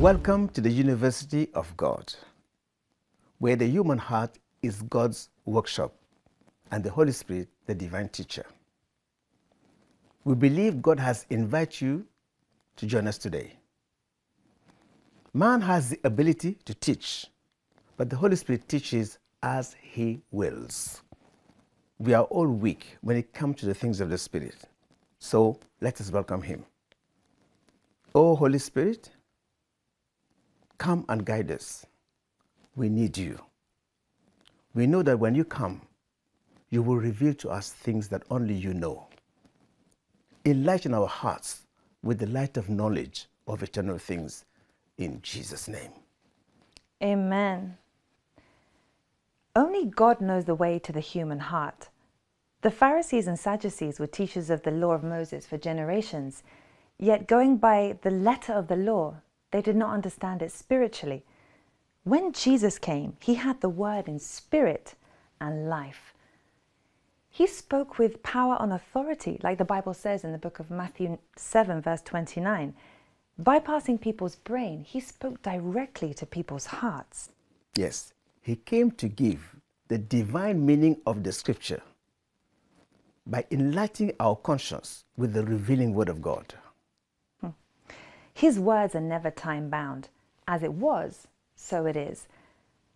Welcome to the University of God, where the human heart is God's workshop and the Holy Spirit the divine teacher. We believe God has invited you to join us today. Man has the ability to teach, but the Holy Spirit teaches as He wills. We are all weak when it comes to the things of the Spirit. So let us welcome Him. Oh, Holy Spirit, come and guide us. We need you. We know that when you come, you will reveal to us things that only you know. Enlighten our hearts with the light of knowledge of eternal things in Jesus' name. Amen. Only God knows the way to the human heart. The Pharisees and Sadducees were teachers of the law of Moses for generations, yet going by the letter of the law, they did not understand it spiritually. When Jesus came, he had the word in spirit and life. He spoke with power and authority, like the Bible says in the book of Matthew 7, verse 29. Bypassing people's brain, he spoke directly to people's hearts. Yes, he came to give the divine meaning of the scripture by enlightening our conscience with the revealing word of God. His words are never time bound. As it was, so it is.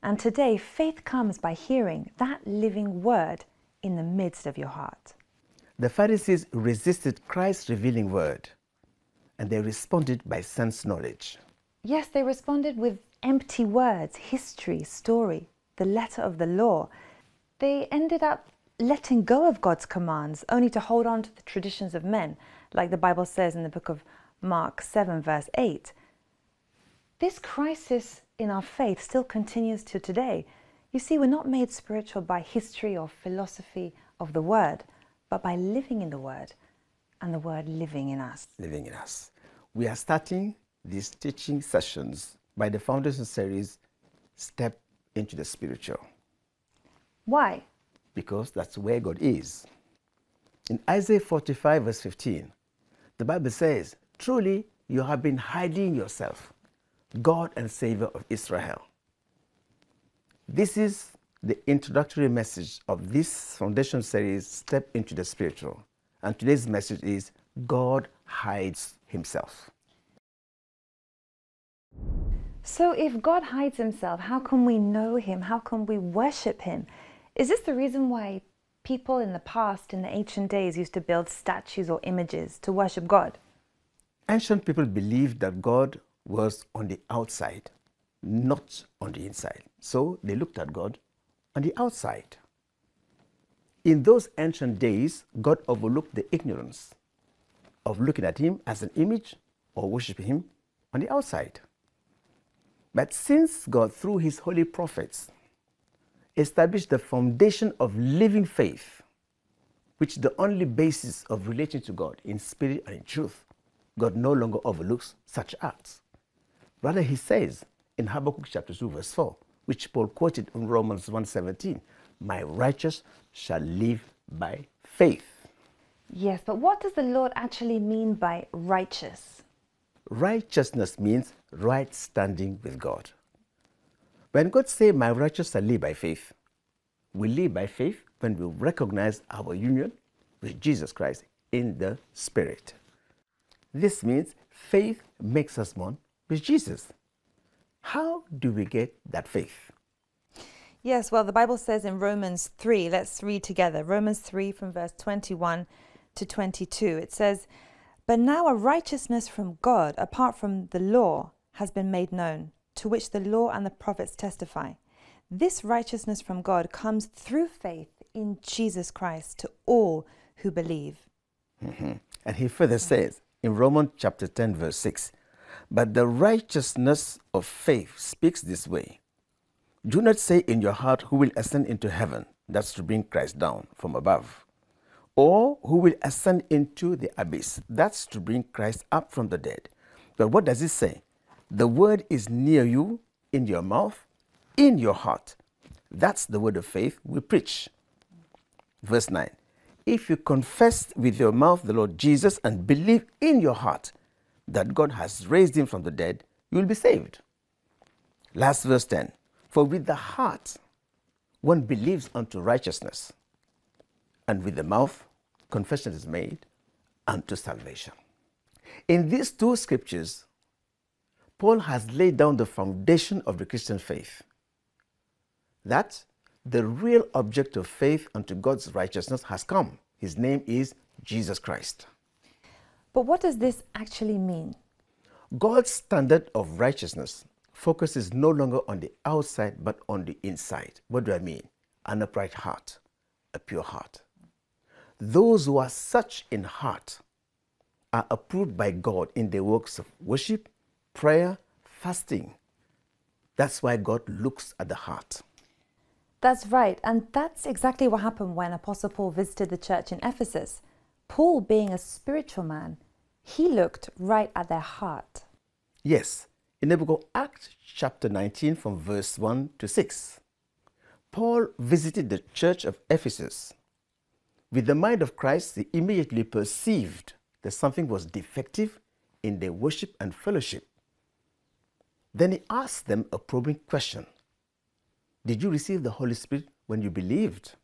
And today, faith comes by hearing that living word in the midst of your heart. The Pharisees resisted Christ's revealing word and they responded by sense knowledge. Yes, they responded with empty words, history, story, the letter of the law. They ended up letting go of God's commands only to hold on to the traditions of men, like the Bible says in the book of Mark 7, verse 8. This crisis in our faith still continues to today. You see, we're not made spiritual by history or philosophy of the Word, but by living in the Word and the Word living in us. Living in us. We are starting these teaching sessions by the foundation series Step into the Spiritual. Why? Because that's where God is. In Isaiah 45, verse 15, the Bible says, Truly you have been hiding yourself, God and Savior of Israel. This is the introductory message of this foundation series, Step into the Spiritual. And today's message is God hides himself. So, if God hides himself, how can we know him? How can we worship him? Is this the reason why people in the past, in the ancient days, used to build statues or images to worship God? Ancient people believed that God was on the outside not on the inside. So they looked at God on the outside. In those ancient days, God overlooked the ignorance of looking at Him as an image or worshiping Him on the outside. But since God, through His holy prophets, established the foundation of living faith, which is the only basis of relating to God in spirit and in truth, God no longer overlooks such acts. Rather, He says, in Habakkuk chapter 2, verse 4, which Paul quoted in Romans 1:17, "My righteous shall live by faith." Yes, but what does the Lord actually mean by righteous? Righteousness means right standing with God. When God says, My righteous shall live by faith, we live by faith when we recognize our union with Jesus Christ in the Spirit. This means faith makes us one with Jesus. How do we get that faith? Yes, well, the Bible says in Romans 3, let's read together. Romans 3 from verse 21 to 22. It says, But now a righteousness from God, apart from the law, has been made known, to which the law and the prophets testify. This righteousness from God comes through faith in Jesus Christ to all who believe. Mm-hmm. And he further says in Romans chapter 10, verse 6, but the righteousness of faith speaks this way Do not say in your heart, Who will ascend into heaven? That's to bring Christ down from above. Or who will ascend into the abyss? That's to bring Christ up from the dead. But what does it say? The word is near you, in your mouth, in your heart. That's the word of faith we preach. Verse 9 If you confess with your mouth the Lord Jesus and believe in your heart that God has raised him from the dead, you will be saved. Last verse 10 For with the heart one believes unto righteousness, and with the mouth confession is made unto salvation. In these two scriptures, Paul has laid down the foundation of the Christian faith. That the real object of faith unto God's righteousness has come. His name is Jesus Christ. But what does this actually mean? God's standard of righteousness focuses no longer on the outside but on the inside. What do I mean? An upright heart, a pure heart. Those who are such in heart are approved by God in their works of worship, prayer, fasting. That's why God looks at the heart. That's right, and that's exactly what happened when Apostle Paul visited the church in Ephesus. Paul, being a spiritual man, he looked right at their heart. Yes, in the book of Acts, chapter 19, from verse 1 to 6, Paul visited the church of Ephesus. With the mind of Christ, he immediately perceived that something was defective in their worship and fellowship. Then he asked them a probing question Did you receive the Holy Spirit when you believed?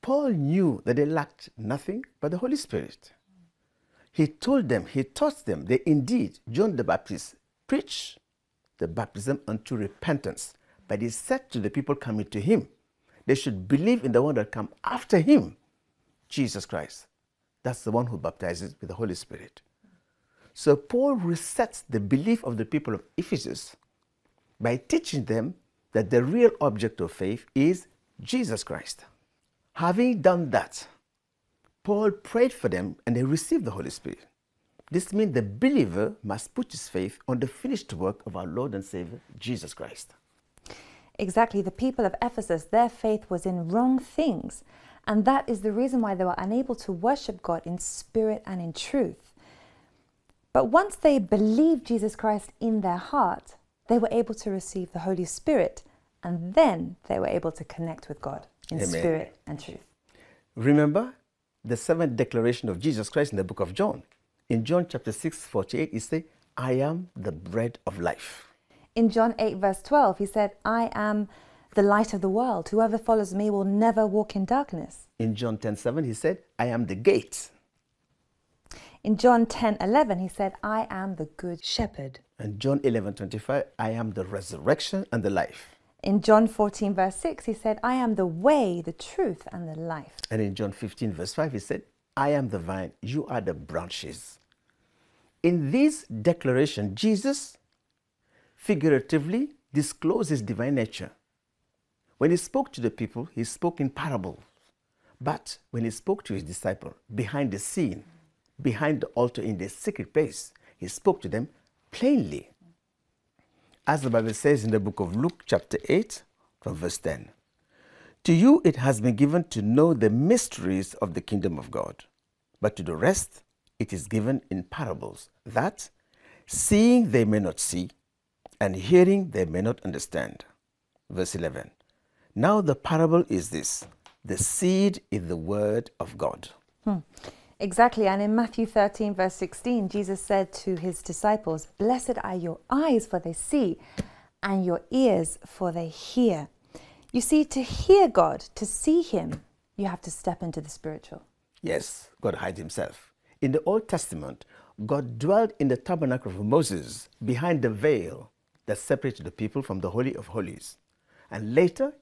Paul knew that they lacked nothing but the Holy Spirit. He told them, he taught them that indeed John the Baptist preached the baptism unto repentance. But he said to the people coming to him, they should believe in the one that come after him, Jesus Christ. That's the one who baptizes with the Holy Spirit. So Paul resets the belief of the people of Ephesus by teaching them that the real object of faith is Jesus Christ. Having done that, Paul prayed for them and they received the Holy Spirit. This means the believer must put his faith on the finished work of our Lord and Savior, Jesus Christ. Exactly, the people of Ephesus, their faith was in wrong things. And that is the reason why they were unable to worship God in spirit and in truth. But once they believed Jesus Christ in their heart, they were able to receive the Holy Spirit. And then they were able to connect with God in Amen. spirit and truth. Remember the seventh declaration of Jesus Christ in the book of John. In John chapter 6, 48, he said, I am the bread of life. In John 8, verse 12, he said, I am the light of the world. Whoever follows me will never walk in darkness. In John 10, 7, he said, I am the gate. In John 10, 11, he said, I am the good shepherd. And John 11, 25, I am the resurrection and the life. In John 14, verse 6, he said, I am the way, the truth, and the life. And in John 15, verse 5, he said, I am the vine, you are the branches. In this declaration, Jesus figuratively disclosed his divine nature. When he spoke to the people, he spoke in parables. But when he spoke to his disciple behind the scene, behind the altar in the secret place, he spoke to them plainly. As the Bible says in the book of Luke, chapter 8, from verse 10 To you it has been given to know the mysteries of the kingdom of God, but to the rest it is given in parables, that seeing they may not see, and hearing they may not understand. Verse 11 Now the parable is this the seed is the word of God. Hmm. Exactly. And in Matthew 13, verse 16, Jesus said to his disciples, Blessed are your eyes, for they see, and your ears, for they hear. You see, to hear God, to see Him, you have to step into the spiritual. Yes, God hides himself. In the Old Testament, God dwelt in the tabernacle of Moses behind the veil that separated the people from the Holy of Holies. And later,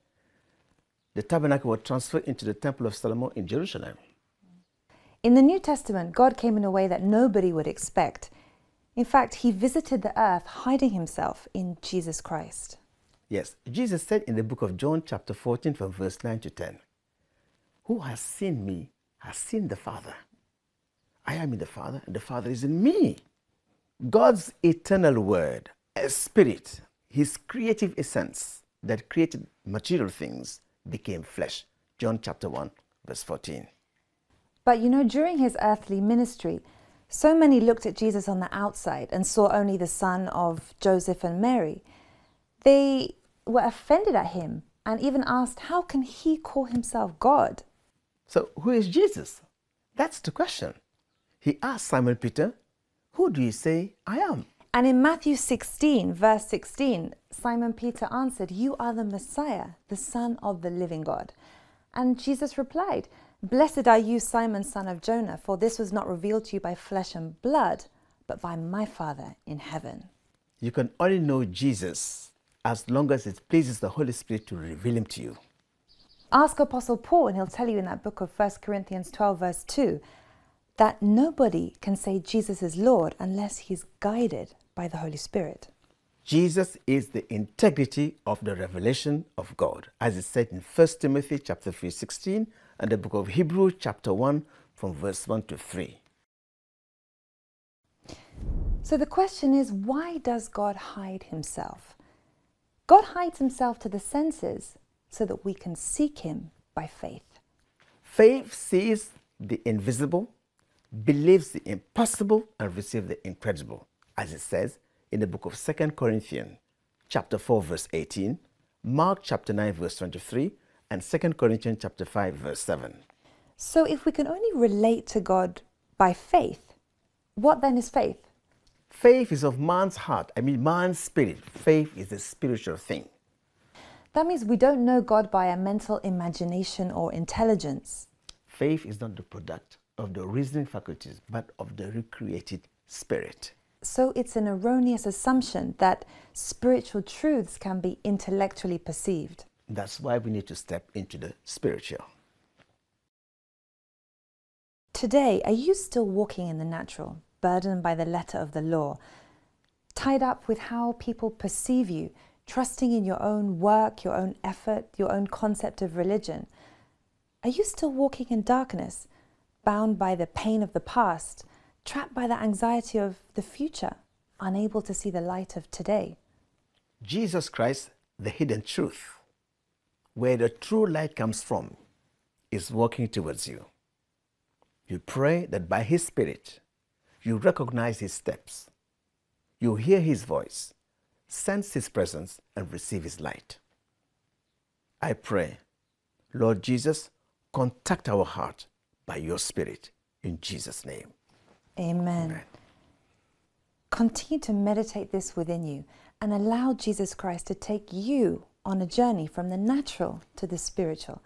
the tabernacle was transferred into the Temple of Solomon in Jerusalem. In the New Testament, God came in a way that nobody would expect. In fact, He visited the earth, hiding Himself in Jesus Christ. Yes, Jesus said in the book of John, chapter 14, from verse 9 to 10, Who has seen me has seen the Father. I am in the Father, and the Father is in me. God's eternal word, a spirit, his creative essence that created material things became flesh. John chapter 1, verse 14. But you know, during his earthly ministry, so many looked at Jesus on the outside and saw only the son of Joseph and Mary. They were offended at him and even asked, How can he call himself God? So, who is Jesus? That's the question. He asked Simon Peter, Who do you say I am? And in Matthew 16, verse 16, Simon Peter answered, You are the Messiah, the Son of the living God. And Jesus replied, Blessed are you, Simon, son of Jonah, for this was not revealed to you by flesh and blood, but by my Father in heaven. You can only know Jesus as long as it pleases the Holy Spirit to reveal him to you. Ask Apostle Paul, and he'll tell you in that book of 1 Corinthians 12, verse 2, that nobody can say Jesus is Lord unless he's guided by the Holy Spirit. Jesus is the integrity of the revelation of God, as it said in 1 Timothy chapter 3, 16, and the book of Hebrews chapter 1 from verse 1 to 3. So the question is why does God hide himself? God hides himself to the senses so that we can seek him by faith. Faith sees the invisible, believes the impossible, and receives the incredible, as it says in the book of 2 Corinthians chapter 4 verse 18, Mark chapter 9 verse 23, and 2 Corinthians chapter 5 verse 7. So if we can only relate to God by faith, what then is faith? Faith is of man's heart, I mean man's spirit. Faith is a spiritual thing. That means we don't know God by a mental imagination or intelligence. Faith is not the product of the reasoning faculties, but of the recreated spirit. So it's an erroneous assumption that spiritual truths can be intellectually perceived. That's why we need to step into the spiritual. Today, are you still walking in the natural, burdened by the letter of the law, tied up with how people perceive you, trusting in your own work, your own effort, your own concept of religion? Are you still walking in darkness, bound by the pain of the past, trapped by the anxiety of the future, unable to see the light of today? Jesus Christ, the hidden truth, where the true light comes from, is walking towards you. You pray that by His Spirit, you recognize His steps, you hear His voice, sense His presence, and receive His light. I pray, Lord Jesus, contact our heart by your Spirit in Jesus' name. Amen. Amen. Continue to meditate this within you and allow Jesus Christ to take you on a journey from the natural to the spiritual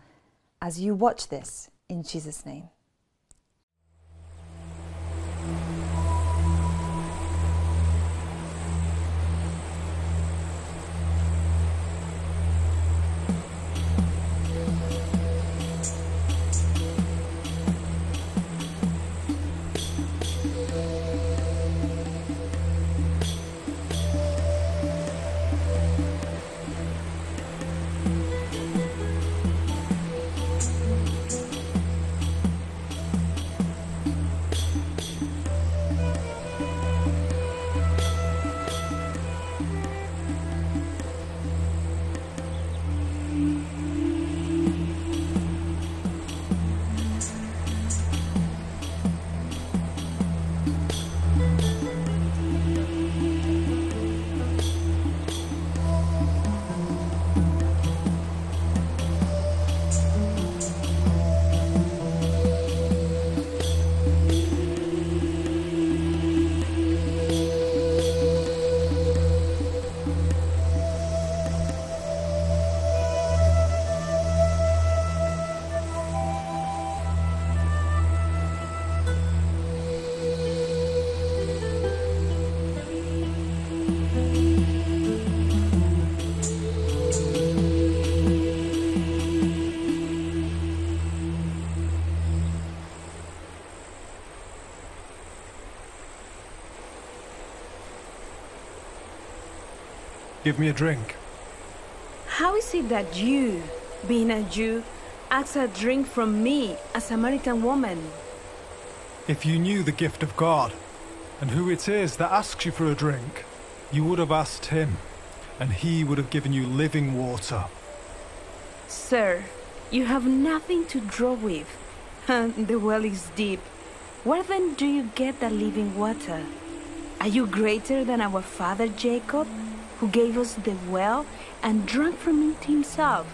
as you watch this in Jesus' name. Give me a drink. How is it that you, being a Jew, ask a drink from me, a Samaritan woman? If you knew the gift of God and who it is that asks you for a drink, you would have asked him, and he would have given you living water. Sir, you have nothing to draw with, and the well is deep. Where then do you get that living water? Are you greater than our father Jacob, who gave us the well and drank from it himself,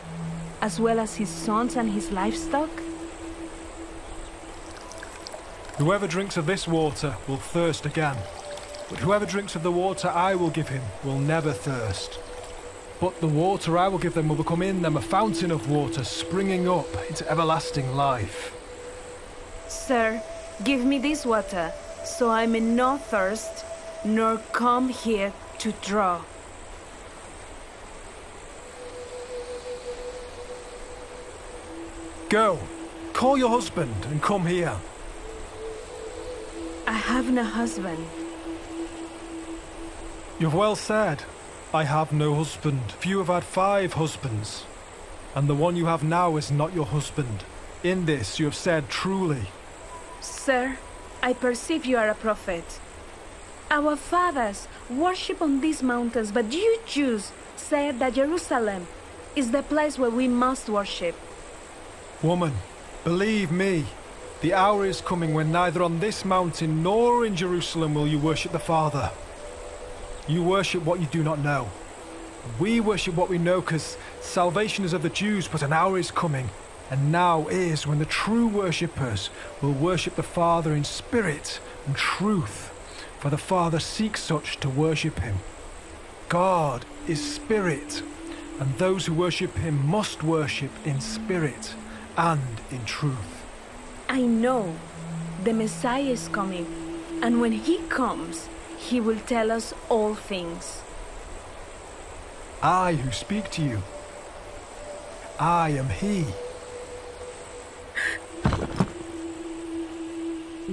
as well as his sons and his livestock? Whoever drinks of this water will thirst again. But whoever drinks of the water I will give him will never thirst. But the water I will give them will become in them a fountain of water springing up into everlasting life. Sir, give me this water, so I may not thirst, nor come here to draw. Go, call your husband and come here. I have no husband. You've well said. I have no husband. Few have had five husbands. And the one you have now is not your husband. In this you have said truly. Sir, I perceive you are a prophet. Our fathers worship on these mountains, but you Jews said that Jerusalem is the place where we must worship. Woman, believe me, the hour is coming when neither on this mountain nor in Jerusalem will you worship the Father. You worship what you do not know. We worship what we know because salvation is of the Jews, but an hour is coming, and now is when the true worshippers will worship the Father in spirit and truth, for the Father seeks such to worship him. God is spirit, and those who worship him must worship in spirit and in truth. I know the Messiah is coming, and when he comes, he will tell us all things. I who speak to you, I am he.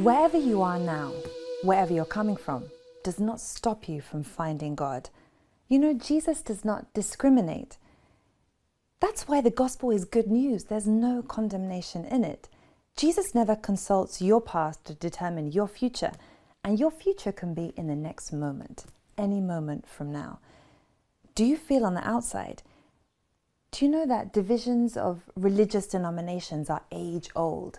Wherever you are now, wherever you're coming from, does not stop you from finding God. You know, Jesus does not discriminate. That's why the gospel is good news. There's no condemnation in it. Jesus never consults your past to determine your future, and your future can be in the next moment, any moment from now. Do you feel on the outside? Do you know that divisions of religious denominations are age old?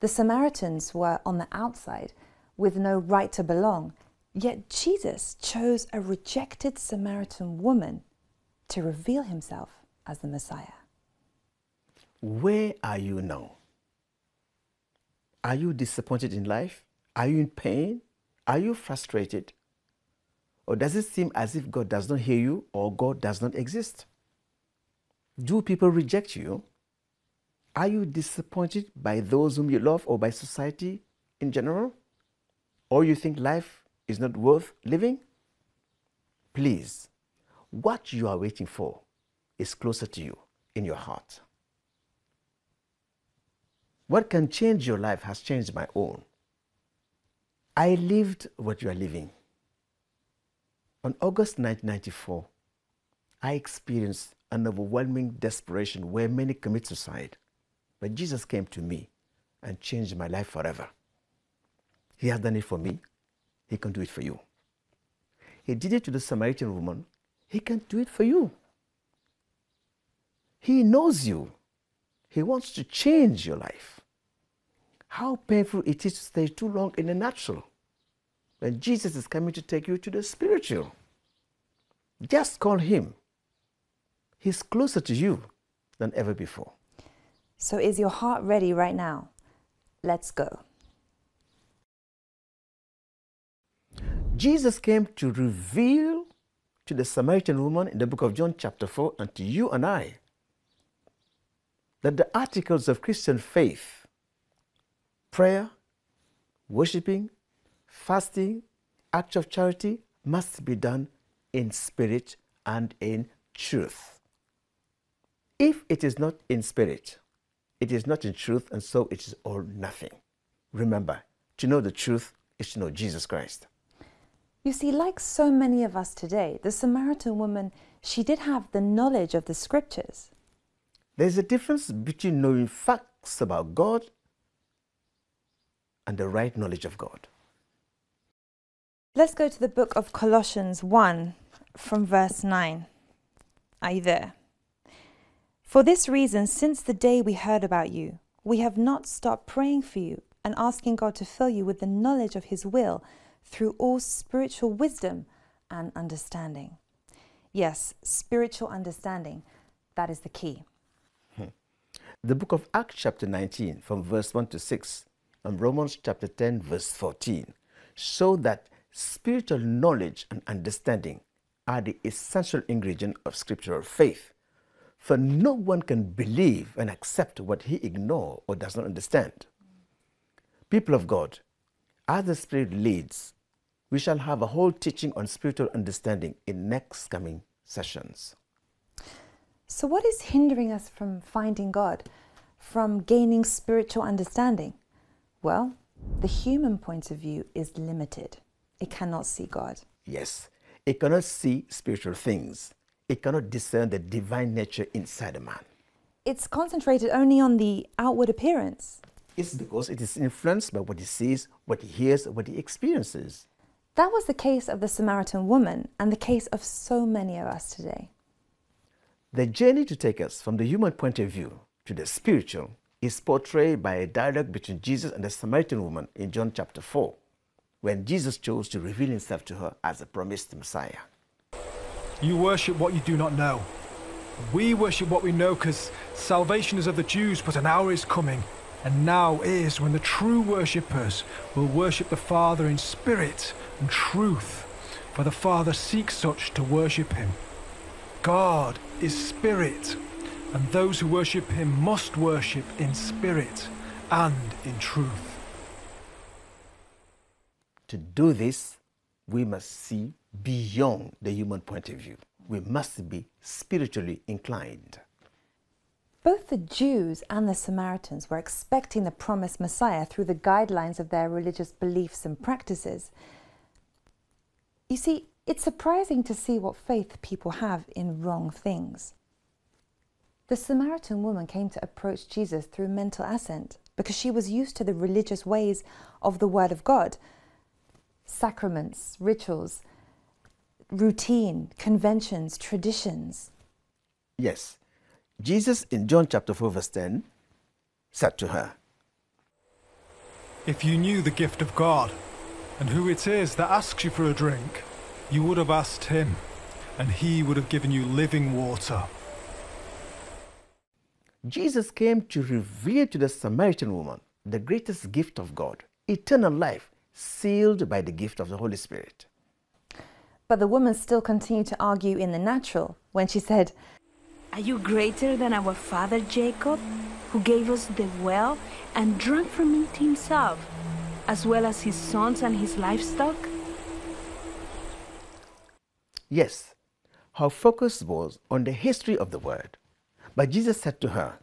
The Samaritans were on the outside with no right to belong, yet Jesus chose a rejected Samaritan woman to reveal himself as the Messiah. Where are you now? Are you disappointed in life? Are you in pain? Are you frustrated? Or does it seem as if God does not hear you or God does not exist? Do people reject you? Are you disappointed by those whom you love or by society in general? Or you think life is not worth living? Please, what you are waiting for is closer to you in your heart. What can change your life has changed my own. I lived what you are living. On August 1994, I experienced an overwhelming desperation where many commit suicide. But Jesus came to me and changed my life forever. He has done it for me. He can do it for you. He did it to the Samaritan woman. He can do it for you. He knows you. He wants to change your life. How painful it is to stay too long in the natural when Jesus is coming to take you to the spiritual. Just call him. He's closer to you than ever before. So, is your heart ready right now? Let's go. Jesus came to reveal to the Samaritan woman in the book of John, chapter 4, and to you and I that the articles of Christian faith, prayer, worshiping, fasting, acts of charity, must be done in spirit and in truth. If it is not in spirit, it is not in truth, and so it is all nothing. Remember, to know the truth is to know Jesus Christ. You see, like so many of us today, the Samaritan woman, she did have the knowledge of the scriptures. There's a difference between knowing facts about God and the right knowledge of God. Let's go to the book of Colossians 1 from verse 9. Are you there? For this reason, since the day we heard about you, we have not stopped praying for you and asking God to fill you with the knowledge of His will through all spiritual wisdom and understanding. Yes, spiritual understanding. That is the key. The book of Acts, chapter 19, from verse 1 to 6, and Romans chapter 10, verse 14, show that spiritual knowledge and understanding are the essential ingredient of scriptural faith. For no one can believe and accept what he ignores or does not understand. People of God, as the Spirit leads, we shall have a whole teaching on spiritual understanding in next coming sessions. So, what is hindering us from finding God, from gaining spiritual understanding? Well, the human point of view is limited. It cannot see God. Yes, it cannot see spiritual things. It cannot discern the divine nature inside a man. It's concentrated only on the outward appearance. It's because it is influenced by what he sees, what he hears, what he experiences. That was the case of the Samaritan woman and the case of so many of us today. The journey to take us from the human point of view to the spiritual is portrayed by a dialogue between Jesus and the Samaritan woman in John chapter 4, when Jesus chose to reveal himself to her as the promised Messiah. You worship what you do not know. We worship what we know because salvation is of the Jews, but an hour is coming, and now is when the true worshippers will worship the Father in spirit and truth, for the Father seeks such to worship him. God is spirit, and those who worship him must worship in spirit and in truth. To do this, we must see beyond the human point of view. We must be spiritually inclined. Both the Jews and the Samaritans were expecting the promised Messiah through the guidelines of their religious beliefs and practices. You see, it's surprising to see what faith people have in wrong things. The Samaritan woman came to approach Jesus through mental assent because she was used to the religious ways of the Word of God sacraments, rituals, routine, conventions, traditions. Yes, Jesus in John chapter 4, verse 10 said to her, If you knew the gift of God and who it is that asks you for a drink, you would have asked him, and he would have given you living water. Jesus came to reveal to the Samaritan woman the greatest gift of God, eternal life, sealed by the gift of the Holy Spirit. But the woman still continued to argue in the natural when she said, Are you greater than our father Jacob, who gave us the well and drank from it himself, as well as his sons and his livestock? Yes, her focus was on the history of the word. But Jesus said to her,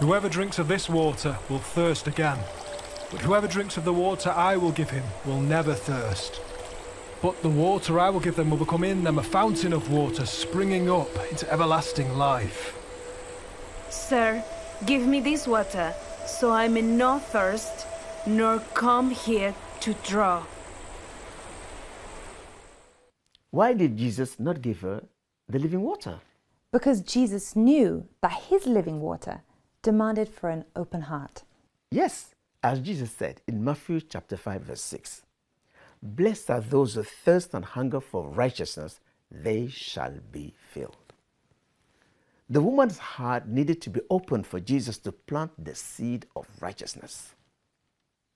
Whoever drinks of this water will thirst again, but whoever drinks of the water I will give him will never thirst. But the water I will give them will become in them a fountain of water springing up into everlasting life. Sir, give me this water, so I may not thirst, nor come here to draw. Why did Jesus not give her the living water? because Jesus knew that his living water demanded for an open heart. Yes, as Jesus said in Matthew chapter 5 verse 6. Blessed are those who thirst and hunger for righteousness, they shall be filled. The woman's heart needed to be open for Jesus to plant the seed of righteousness.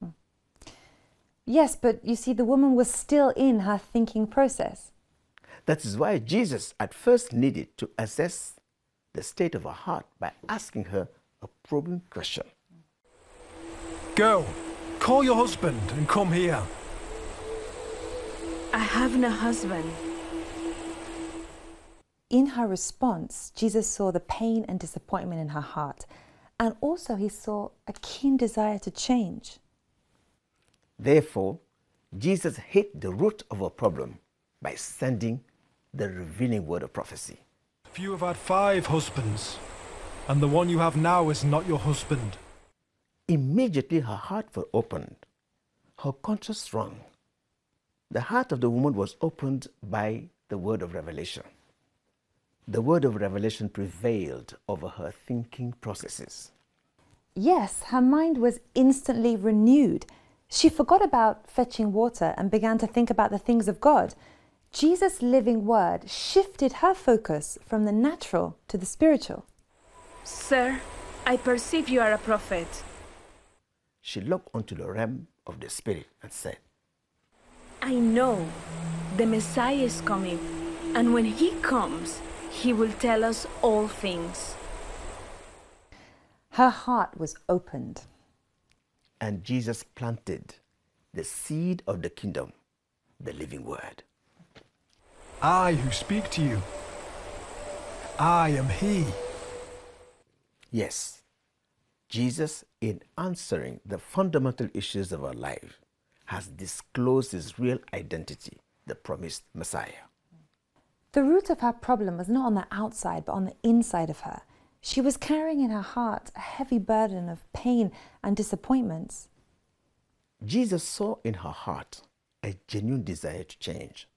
Hmm. Yes, but you see, the woman was still in her thinking process. That is why Jesus at first needed to assess the state of her heart by asking her a probing question. Girl, call your husband and come here. I have no husband. In her response, Jesus saw the pain and disappointment in her heart, and also he saw a keen desire to change. Therefore, Jesus hit the root of her problem by sending the revealing word of prophecy. If you have had five husbands, and the one you have now is not your husband, Immediately her heart was opened, her conscience sprung. The heart of the woman was opened by the word of revelation. The word of revelation prevailed over her thinking processes. Yes, her mind was instantly renewed. She forgot about fetching water and began to think about the things of God. Jesus' living word shifted her focus from the natural to the spiritual. Sir, I perceive you are a prophet. She looked onto the realm of the Spirit and said, I know the Messiah is coming, and when he comes, he will tell us all things. Her heart was opened. And Jesus planted the seed of the kingdom, the living word. I who speak to you, I am he. Yes, Jesus, in answering the fundamental issues of our life, has disclosed his real identity, the promised Messiah. The root of her problem was not on the outside, but on the inside of her. She was carrying in her heart a heavy burden of pain and disappointments. Jesus saw in her heart a genuine desire to change,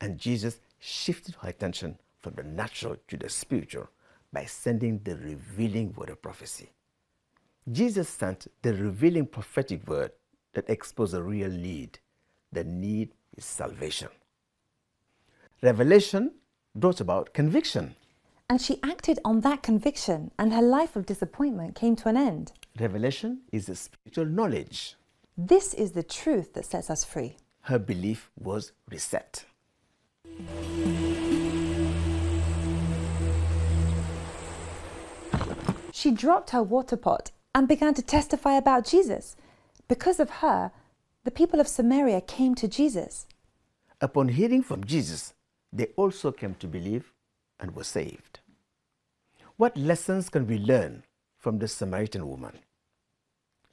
and Jesus shifted her attention from the natural to the spiritual by sending the revealing word of prophecy. Jesus sent the revealing prophetic word that exposed a real need. The need is salvation. Revelation brought about conviction. And she acted on that conviction, and her life of disappointment came to an end. Revelation is a spiritual knowledge. This is the truth that sets us free. Her belief was reset. She dropped her water pot and began to testify about Jesus. Because of her, the people of Samaria came to Jesus. Upon hearing from Jesus, they also came to believe and were saved. What lessons can we learn from the Samaritan woman?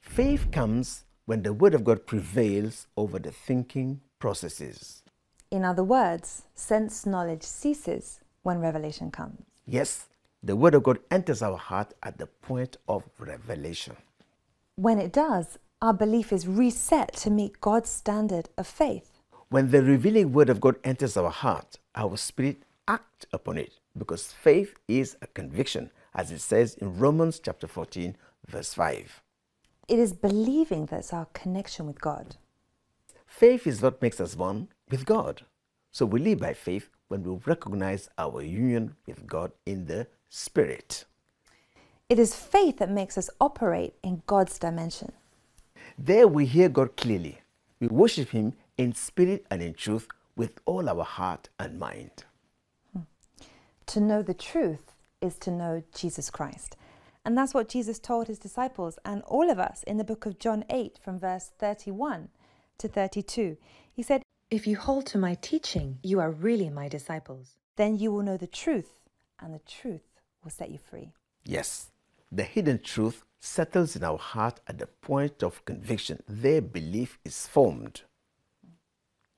Faith comes when the Word of God prevails over the thinking processes. In other words, sense knowledge ceases when revelation comes. Yes, the Word of God enters our heart at the point of revelation. When it does, our belief is reset to meet God's standard of faith. When the revealing Word of God enters our heart, our spirit acts upon it because faith is a conviction, as it says in Romans chapter 14, verse 5. It is believing that's our connection with God. Faith is what makes us one with God. So we live by faith when we recognize our union with God in the Spirit. It is faith that makes us operate in God's dimension. There we hear God clearly. We worship Him in spirit and in truth with all our heart and mind. Hmm. To know the truth is to know Jesus Christ. And that's what Jesus told his disciples and all of us in the book of John 8 from verse 31 to 32. He said, If you hold to my teaching, you are really my disciples. Then you will know the truth, and the truth will set you free. Yes, the hidden truth settles in our heart at the point of conviction. Their belief is formed.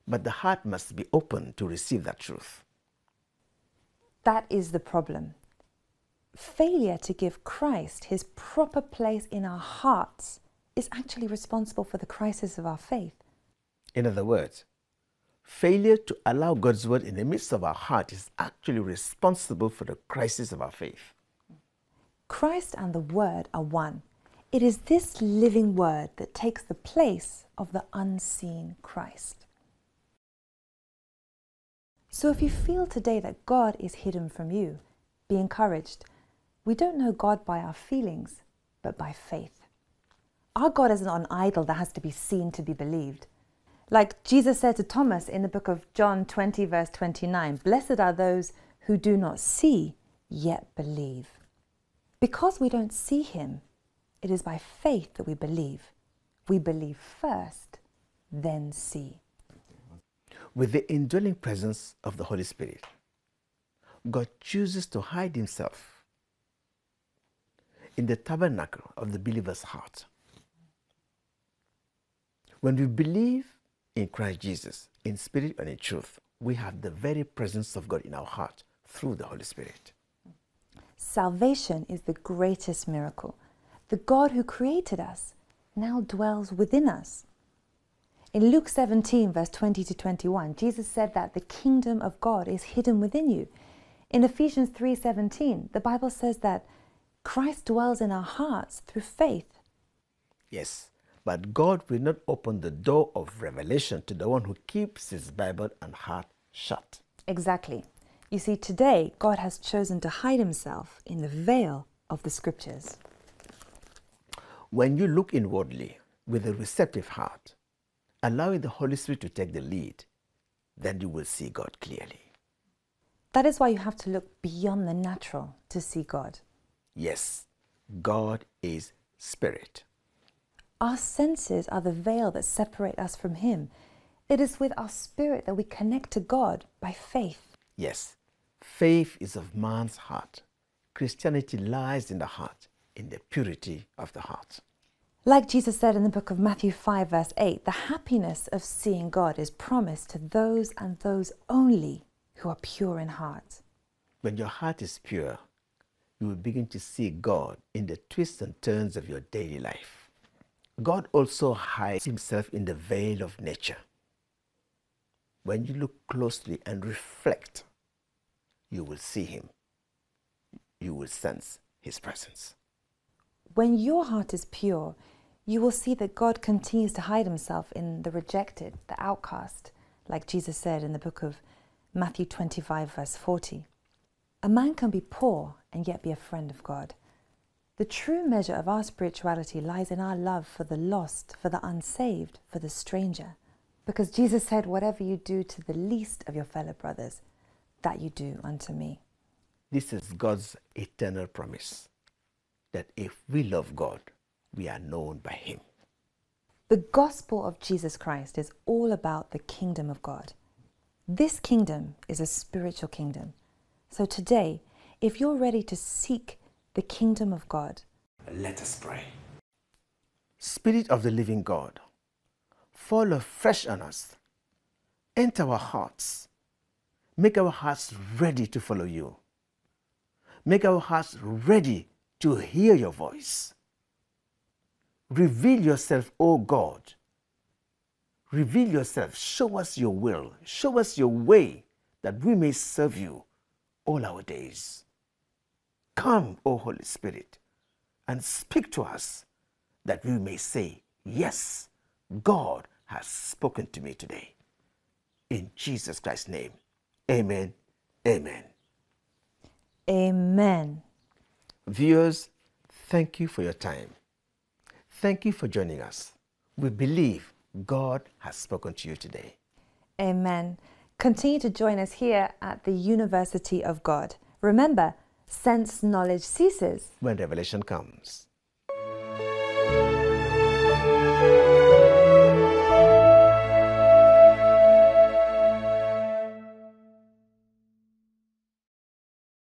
But the heart must be open to receive that truth. That is the problem. Failure to give Christ his proper place in our hearts is actually responsible for the crisis of our faith. In other words, failure to allow God's word in the midst of our heart is actually responsible for the crisis of our faith. Christ and the Word are one. It is this living Word that takes the place of the unseen Christ. So if you feel today that God is hidden from you, be encouraged. We don't know God by our feelings, but by faith. Our God isn't an idol that has to be seen to be believed. Like Jesus said to Thomas in the book of John 20, verse 29 Blessed are those who do not see, yet believe. Because we don't see him, it is by faith that we believe. We believe first, then see. With the indwelling presence of the Holy Spirit, God chooses to hide himself in the tabernacle of the believer's heart. When we believe in Christ Jesus, in spirit and in truth, we have the very presence of God in our heart through the Holy Spirit. Salvation is the greatest miracle. The God who created us now dwells within us. In Luke 17, verse 20 to 21, Jesus said that the kingdom of God is hidden within you. In Ephesians 3:17, the Bible says that Christ dwells in our hearts through faith. Yes, but God will not open the door of revelation to the one who keeps his Bible and heart shut. Exactly. You see, today God has chosen to hide himself in the veil of the scriptures. When you look inwardly, with a receptive heart, allowing the Holy Spirit to take the lead, then you will see God clearly. That is why you have to look beyond the natural to see God. Yes, God is spirit. Our senses are the veil that separate us from Him. It is with our spirit that we connect to God by faith. Yes, faith is of man's heart. Christianity lies in the heart, in the purity of the heart. Like Jesus said in the book of Matthew 5, verse 8, the happiness of seeing God is promised to those and those only who are pure in heart. When your heart is pure, you will begin to see God in the twists and turns of your daily life. God also hides himself in the veil of nature. When you look closely and reflect, you will see him. You will sense his presence. When your heart is pure, you will see that God continues to hide himself in the rejected, the outcast, like Jesus said in the book of Matthew 25, verse 40. A man can be poor and yet be a friend of God. The true measure of our spirituality lies in our love for the lost, for the unsaved, for the stranger. Because Jesus said, Whatever you do to the least of your fellow brothers, that you do unto me. This is God's eternal promise that if we love God, we are known by Him. The gospel of Jesus Christ is all about the kingdom of God. This kingdom is a spiritual kingdom. So today, if you're ready to seek the kingdom of God, let us pray. Spirit of the living God, fall afresh on us. Enter our hearts. Make our hearts ready to follow you. Make our hearts ready to hear your voice. Reveal yourself, O God. Reveal yourself. Show us your will. Show us your way that we may serve you all our days. Come, O Holy Spirit, and speak to us that we may say, Yes, God has spoken to me today. In Jesus Christ's name, amen. Amen. Amen. Viewers, thank you for your time. Thank you for joining us. We believe God has spoken to you today. Amen. Continue to join us here at the University of God. Remember, sense knowledge ceases when revelation comes.